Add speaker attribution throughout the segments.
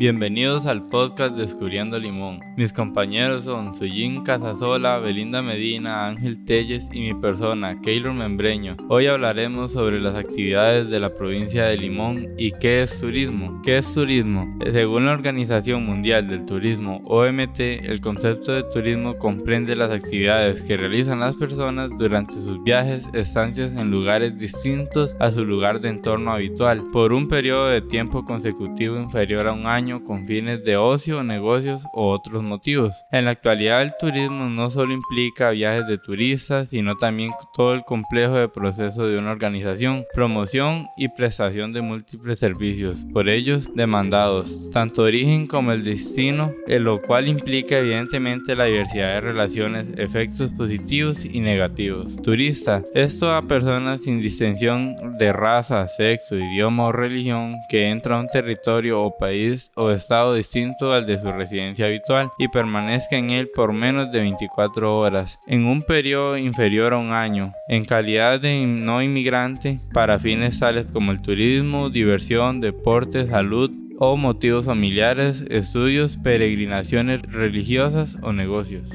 Speaker 1: Bienvenidos al podcast Descubriendo Limón. Mis compañeros son Sujin Casasola, Belinda Medina, Ángel Telles y mi persona, Keylor Membreño. Hoy hablaremos sobre las actividades de la provincia de Limón y qué es turismo. ¿Qué es turismo? Según la Organización Mundial del Turismo, OMT, el concepto de turismo comprende las actividades que realizan las personas durante sus viajes, estancias en lugares distintos a su lugar de entorno habitual, por un periodo de tiempo consecutivo inferior a un año con fines de ocio, negocios o otros motivos. En la actualidad el turismo no solo implica viajes de turistas, sino también todo el complejo de proceso de una organización, promoción y prestación de múltiples servicios, por ellos demandados, tanto origen como el destino, en lo cual implica evidentemente la diversidad de relaciones, efectos positivos y negativos. Turista, esto a personas sin distinción de raza, sexo, idioma o religión que entra a un territorio o país o estado distinto al de su residencia habitual y permanezca en él por menos de 24 horas, en un periodo inferior a un año, en calidad de no inmigrante para fines tales como el turismo, diversión, deporte, salud, o motivos familiares, estudios, peregrinaciones religiosas o negocios.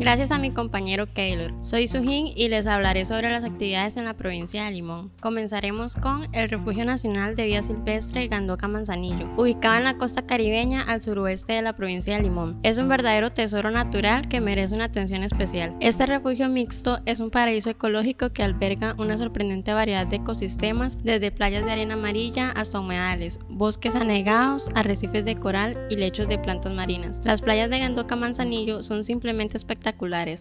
Speaker 2: Gracias a mi compañero Keylor. Soy Sujin y les hablaré sobre las actividades en la provincia de Limón. Comenzaremos con el Refugio Nacional de Vida Silvestre Gandoca Manzanillo, ubicado en la costa caribeña al suroeste de la provincia de Limón. Es un verdadero tesoro natural que merece una atención especial. Este refugio mixto es un paraíso ecológico que alberga una sorprendente variedad de ecosistemas, desde playas de arena amarilla hasta humedales, bosques anegados, arrecifes de coral y lechos de plantas marinas. Las playas de Gandoca Manzanillo son simplemente espectaculares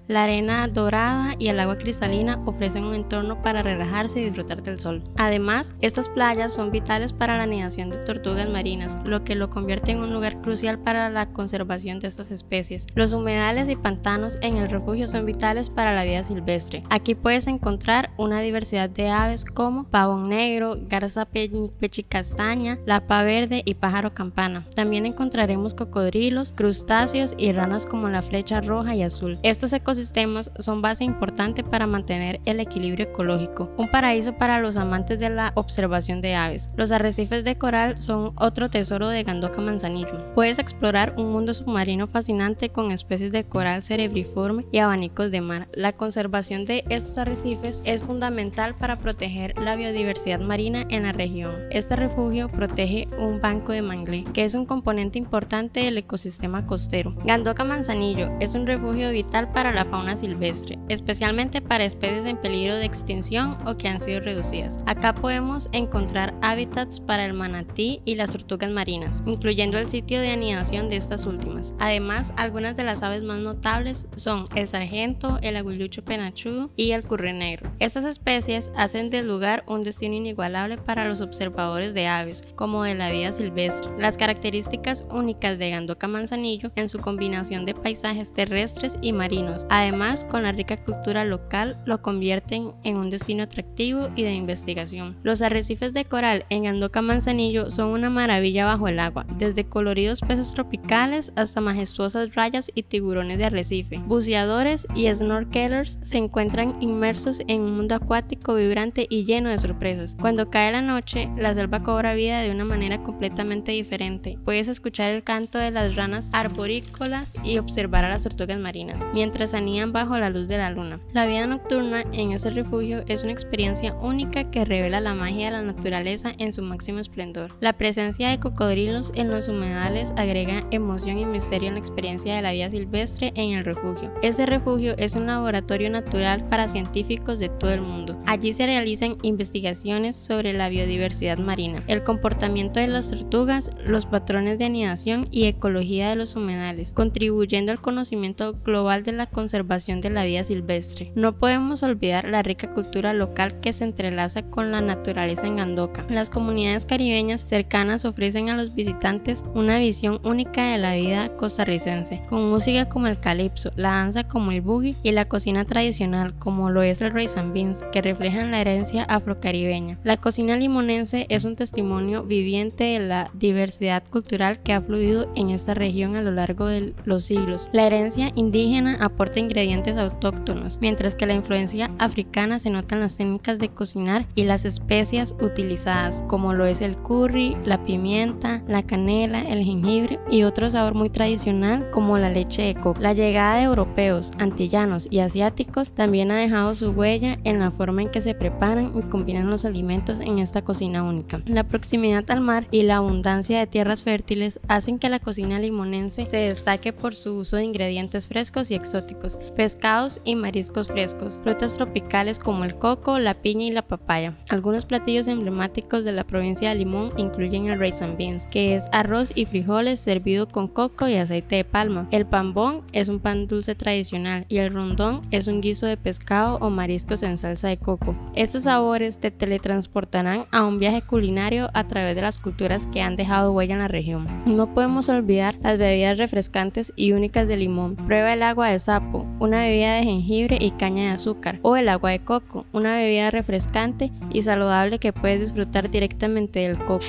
Speaker 2: la arena dorada y el agua cristalina ofrecen un entorno para relajarse y disfrutar del sol. Además, estas playas son vitales para la anidación de tortugas marinas, lo que lo convierte en un lugar crucial para la conservación de estas especies. Los humedales y pantanos en el refugio son vitales para la vida silvestre. Aquí puedes encontrar una diversidad de aves como pavón negro, garza pechicastaña, lapa verde y pájaro campana. También encontraremos cocodrilos, crustáceos y ranas como la flecha roja y azul. Estos ecosistemas son base importante para mantener el equilibrio ecológico, un paraíso para los amantes de la observación de aves. Los arrecifes de coral son otro tesoro de Gandoca Manzanillo. Puedes explorar un mundo submarino fascinante con especies de coral cerebriforme y abanicos de mar. La conservación de estos arrecifes es fundamental para proteger la biodiversidad marina en la región. Este refugio protege un banco de mangle, que es un componente importante del ecosistema costero. Gandoca Manzanillo es un refugio vital para la fauna silvestre, especialmente para especies en peligro de extinción o que han sido reducidas. Acá podemos encontrar hábitats para el manatí y las tortugas marinas, incluyendo el sitio de anidación de estas últimas. Además, algunas de las aves más notables son el sargento, el aguilucho penachudo y el curre negro. Estas especies hacen del lugar un destino inigualable para los observadores de aves, como de la vida silvestre. Las características únicas de Gandoca Manzanillo en su combinación de paisajes terrestres y marinos. Además, con la rica cultura local, lo convierten en un destino atractivo y de investigación. Los arrecifes de coral en Andoca Manzanillo son una maravilla bajo el agua, desde coloridos peces tropicales hasta majestuosas rayas y tiburones de arrecife. Buceadores y snorkelers se encuentran inmersos en un mundo acuático vibrante y lleno de sorpresas. Cuando cae la noche, la selva cobra vida de una manera completamente diferente. Puedes escuchar el canto de las ranas arborícolas y observar a las tortugas marinas mientras anidan bajo la luz de la luna. La vida nocturna en ese refugio es una experiencia única que revela la magia de la naturaleza en su máximo esplendor. La presencia de cocodrilos en los humedales agrega emoción y misterio en la experiencia de la vida silvestre en el refugio. Ese refugio es un laboratorio natural para científicos de todo el mundo. Allí se realizan investigaciones sobre la biodiversidad marina, el comportamiento de las tortugas, los patrones de anidación y ecología de los humedales, contribuyendo al conocimiento global de la conservación de la vida silvestre. No podemos olvidar la rica cultura local que se entrelaza con la naturaleza en Andoca. Las comunidades caribeñas cercanas ofrecen a los visitantes una visión única de la vida costarricense, con música como el calipso, la danza como el boogie y la cocina tradicional como lo es el rice and beans, que reflejan la herencia afrocaribeña. La cocina limonense es un testimonio viviente de la diversidad cultural que ha fluido en esta región a lo largo de los siglos. La herencia indígena aporta ingredientes autóctonos, mientras que la influencia africana se nota en las técnicas de cocinar y las especias utilizadas, como lo es el curry, la pimienta, la canela, el jengibre y otro sabor muy tradicional como la leche de coco. La llegada de europeos, antillanos y asiáticos también ha dejado su huella en la forma en que se preparan y combinan los alimentos en esta cocina única. La proximidad al mar y la abundancia de tierras fértiles hacen que la cocina limonense se destaque por su uso de ingredientes frescos y exóticos, pescados y mariscos frescos, frutas tropicales como el coco, la piña y la papaya. Algunos platillos emblemáticos de la provincia de Limón incluyen el rice and beans, que es arroz y frijoles servido con coco y aceite de palma. El pambón es un pan dulce tradicional y el rondón es un guiso de pescado o mariscos en salsa de coco. Estos sabores te teletransportarán a un viaje culinario a través de las culturas que han dejado huella en la región. No podemos olvidar las bebidas refrescantes y únicas de limón. Prueba el agua de sapo, una bebida de jengibre y caña de azúcar, o el agua de coco, una bebida refrescante y saludable que puedes disfrutar directamente del coco.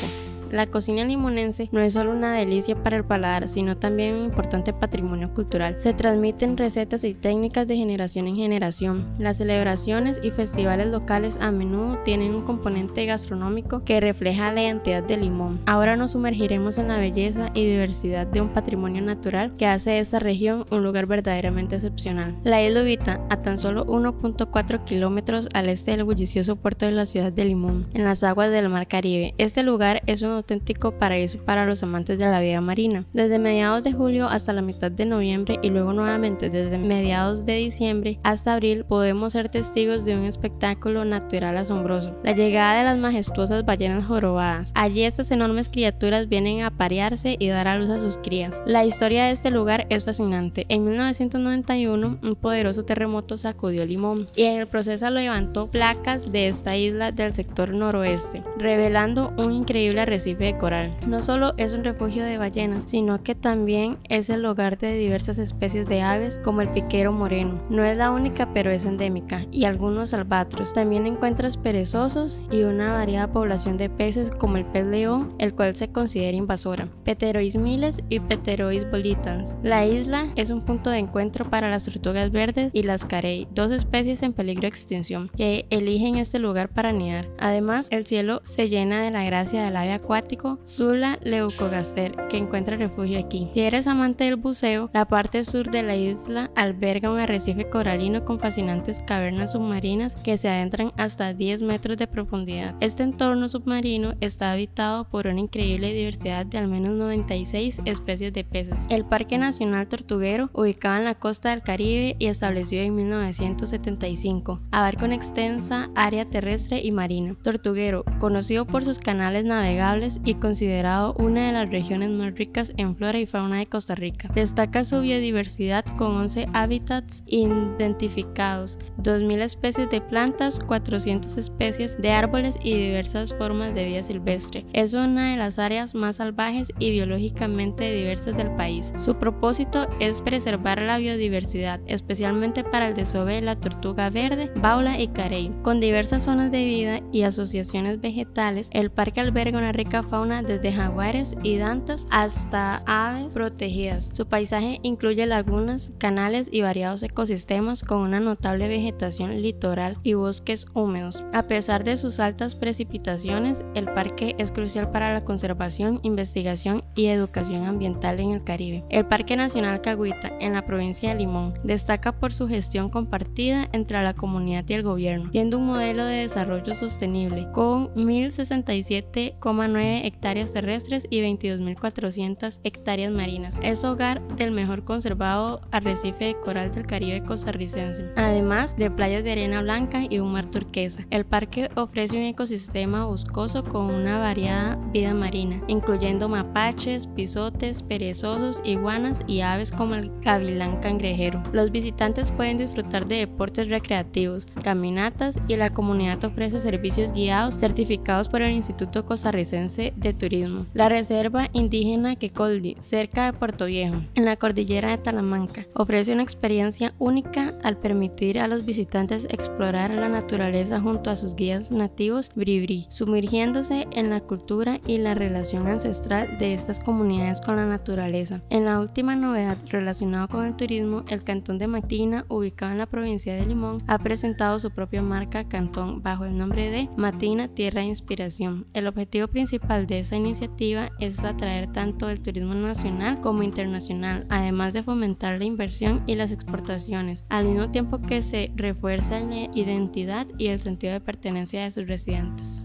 Speaker 2: La cocina limonense no es solo una delicia para el paladar, sino también un importante patrimonio cultural. Se transmiten recetas y técnicas de generación en generación. Las celebraciones y festivales locales a menudo tienen un componente gastronómico que refleja la identidad de Limón. Ahora nos sumergiremos en la belleza y diversidad de un patrimonio natural que hace de esta región un lugar verdaderamente excepcional. La isla Ubita, a tan solo 1.4 kilómetros al este del bullicioso puerto de la ciudad de Limón, en las aguas del Mar Caribe. Este lugar es un auténtico paraíso para los amantes de la vida marina. Desde mediados de julio hasta la mitad de noviembre y luego nuevamente desde mediados de diciembre hasta abril podemos ser testigos de un espectáculo natural asombroso. La llegada de las majestuosas ballenas jorobadas. Allí estas enormes criaturas vienen a parearse y dar a luz a sus crías. La historia de este lugar es fascinante. En 1991 un poderoso terremoto sacudió Limón y en el proceso levantó placas de esta isla del sector noroeste, revelando un increíble arrecife coral. No solo es un refugio de ballenas, sino que también es el hogar de diversas especies de aves como el piquero moreno. No es la única, pero es endémica, y algunos albatros. También encuentras perezosos y una variada población de peces como el pez león, el cual se considera invasora. Pterois miles y Pterois bolitans. La isla es un punto de encuentro para las tortugas verdes y las carey, dos especies en peligro de extinción, que eligen este lugar para anidar. Además, el cielo se llena de la gracia del ave acuática Sula leucogaster, que encuentra refugio aquí. Si eres amante del buceo, la parte sur de la isla alberga un arrecife coralino con fascinantes cavernas submarinas que se adentran hasta 10 metros de profundidad. Este entorno submarino está habitado por una increíble diversidad de al menos 96 especies de peces. El Parque Nacional Tortuguero, ubicado en la costa del Caribe y establecido en 1975, abarca una extensa área terrestre y marina. Tortuguero, conocido por sus canales navegables y considerado una de las regiones más ricas en flora y fauna de Costa Rica. Destaca su biodiversidad con 11 hábitats identificados, 2.000 especies de plantas, 400 especies de árboles y diversas formas de vida silvestre. Es una de las áreas más salvajes y biológicamente diversas del país. Su propósito es preservar la biodiversidad, especialmente para el desove la tortuga verde, baula y carey. Con diversas zonas de vida y asociaciones vegetales, el parque alberga una rica fauna desde jaguares y dantas hasta aves protegidas. Su paisaje incluye lagunas, canales y variados ecosistemas con una notable vegetación litoral y bosques húmedos. A pesar de sus altas precipitaciones, el parque es crucial para la conservación, investigación y educación ambiental en el Caribe. El Parque Nacional Caguita, en la provincia de Limón, destaca por su gestión compartida entre la comunidad y el gobierno, siendo un modelo de desarrollo sostenible con 1067,9 hectáreas terrestres y 22.400 hectáreas marinas. Es hogar del mejor conservado arrecife de coral del Caribe costarricense, además de playas de arena blanca y un mar turquesa. El parque ofrece un ecosistema boscoso con una variada vida marina, incluyendo mapaches, pisotes, perezosos, iguanas y aves como el gavilán cangrejero. Los visitantes pueden disfrutar de deportes recreativos, caminatas y la comunidad ofrece servicios guiados certificados por el Instituto Costarricense de turismo, la Reserva Indígena Quecoldi, cerca de Puerto Viejo, en la cordillera de Talamanca. Ofrece una experiencia única al permitir a los visitantes explorar la naturaleza junto a sus guías nativos Bribri, sumergiéndose en la cultura y la relación ancestral de estas comunidades con la naturaleza. En la última novedad relacionada con el turismo, el cantón de Matina, ubicado en la provincia de Limón, ha presentado su propia marca Cantón bajo el nombre de Matina Tierra de Inspiración. El objetivo principal de esta iniciativa es atraer tanto el turismo nacional como internacional, además de fomentar la inversión y las exportaciones, al mismo tiempo que se refuerza la identidad y el sentido de pertenencia de sus residentes.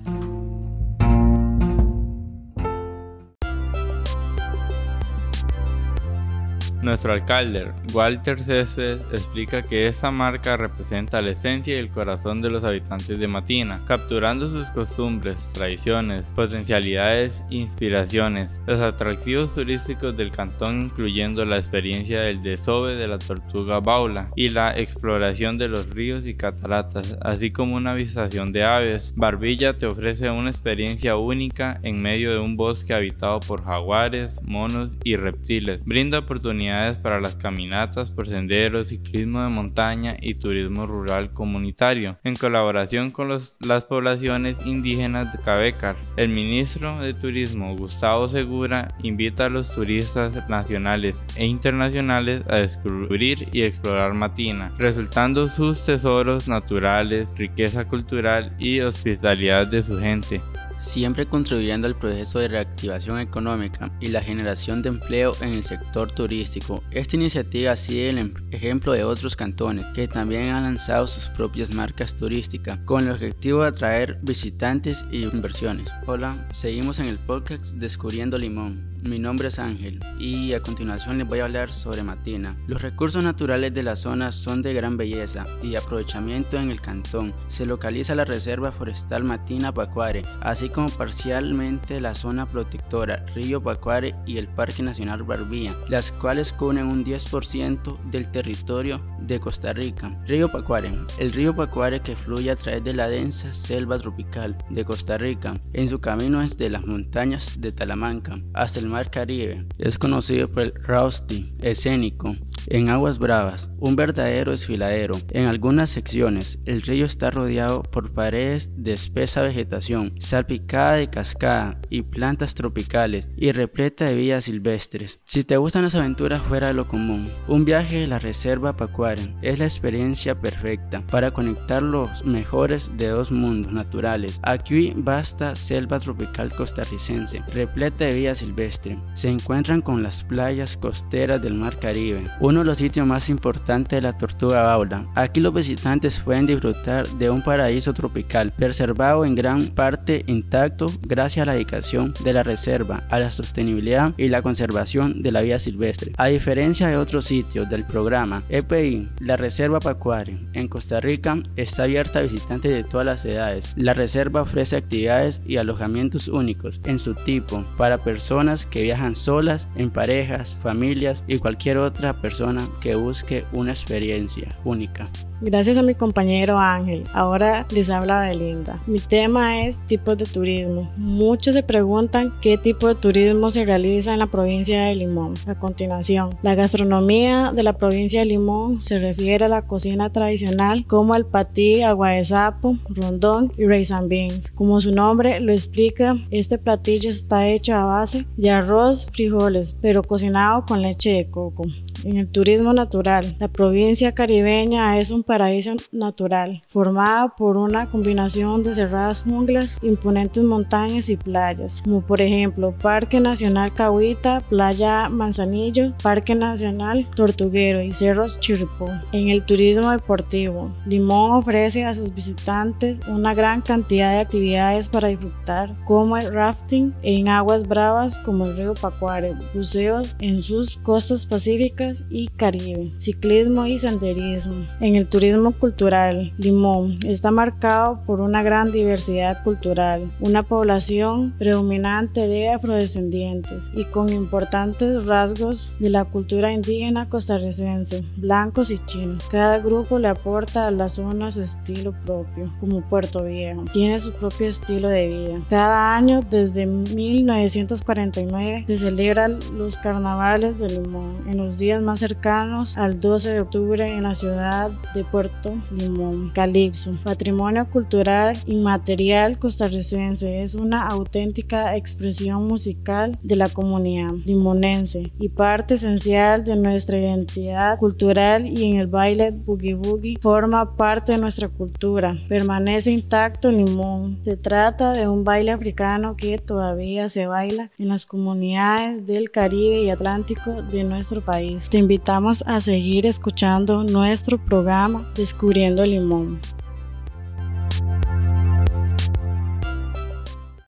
Speaker 1: Nuestro alcalde, Walter Céspedes, explica que esta marca representa la esencia y el corazón de los habitantes de Matina, capturando sus costumbres, tradiciones, potencialidades e inspiraciones. Los atractivos turísticos del cantón incluyendo la experiencia del desove de la tortuga baula y la exploración de los ríos y cataratas, así como una visitación de aves. Barbilla te ofrece una experiencia única en medio de un bosque habitado por jaguares, monos y reptiles. Brinda oportunidades para las caminatas por senderos, ciclismo de montaña y turismo rural comunitario, en colaboración con las poblaciones indígenas de Cabecar. El ministro de Turismo, Gustavo Segura, invita a los turistas nacionales e internacionales a descubrir y explorar Matina, resultando sus tesoros naturales, riqueza cultural y hospitalidad de su gente
Speaker 3: siempre contribuyendo al proceso de reactivación económica y la generación de empleo en el sector turístico. Esta iniciativa sigue el em-, ejemplo de otros cantones que también han lanzado sus propias marcas turísticas con el objetivo de atraer visitantes y inversiones. Hola, seguimos en el podcast Descubriendo Limón. Mi nombre es Ángel y a continuación les voy a hablar sobre Matina. Los recursos naturales de la zona son de gran belleza y aprovechamiento en el cantón. Se localiza la Reserva Forestal Matina Pacuare, así como parcialmente la zona protectora Río Pacuare y el Parque Nacional Barbía, las cuales cubren un 10% del territorio de Costa Rica. Río Pacuare, el río Pacuare que fluye a través de la densa selva tropical de Costa Rica, en su camino desde las montañas de Talamanca hasta el mar Caribe. Es conocido por el Rusty escénico en aguas bravas, un verdadero desfiladero. En algunas secciones, el río está rodeado por paredes de espesa vegetación, salpicada de cascada y plantas tropicales y repleta de vías silvestres. Si te gustan las aventuras fuera de lo común, un viaje a la reserva Pacuaren es la experiencia perfecta para conectar los mejores de dos mundos naturales. Aquí basta selva tropical costarricense, repleta de vías silvestres. Se encuentran con las playas costeras del Mar Caribe, uno de los sitios más importantes de la Tortuga Baula. Aquí los visitantes pueden disfrutar de un paraíso tropical, preservado en gran parte intacto gracias a la dedicación de la reserva, a la sostenibilidad y la conservación de la vida silvestre. A diferencia de otros sitios del programa EPI, la Reserva Pacuare en Costa Rica está abierta a visitantes de todas las edades. La reserva ofrece actividades y alojamientos únicos en su tipo para personas que viajan solas, en parejas, familias y cualquier otra persona que busque una experiencia única.
Speaker 4: Gracias a mi compañero Ángel. Ahora les habla Belinda. Mi tema es tipos de turismo. Muchos se preguntan qué tipo de turismo se realiza en la provincia de Limón. A continuación, la gastronomía de la provincia de Limón se refiere a la cocina tradicional como el patí, agua de sapo, rondón y rice and beans. Como su nombre lo explica, este platillo está hecho a base de arroz, frijoles, pero cocinado con leche de coco. En el turismo natural, la provincia caribeña es un paraíso natural, formada por una combinación de cerradas junglas, imponentes montañas y playas, como por ejemplo Parque Nacional Cahuita, Playa Manzanillo, Parque Nacional Tortuguero y Cerros Chirripó. En el turismo deportivo, Limón ofrece a sus visitantes una gran cantidad de actividades para disfrutar, como el rafting en aguas bravas como el río Pacuare, buceos en sus costas pacíficas, Y Caribe, ciclismo y senderismo. En el turismo cultural, Limón está marcado por una gran diversidad cultural, una población predominante de afrodescendientes y con importantes rasgos de la cultura indígena costarricense, blancos y chinos. Cada grupo le aporta a la zona su estilo propio, como Puerto Viejo. Tiene su propio estilo de vida. Cada año, desde 1949, se celebran los carnavales de Limón en los días más cercanos al 12 de octubre en la ciudad de Puerto Limón. Calipso, patrimonio cultural inmaterial costarricense, es una auténtica expresión musical de la comunidad limonense y parte esencial de nuestra identidad cultural y en el baile boogie boogie forma parte de nuestra cultura. Permanece intacto Limón. Se trata de un baile africano que todavía se baila en las comunidades del Caribe y Atlántico de nuestro país. Te invitamos a seguir escuchando nuestro programa Descubriendo Limón.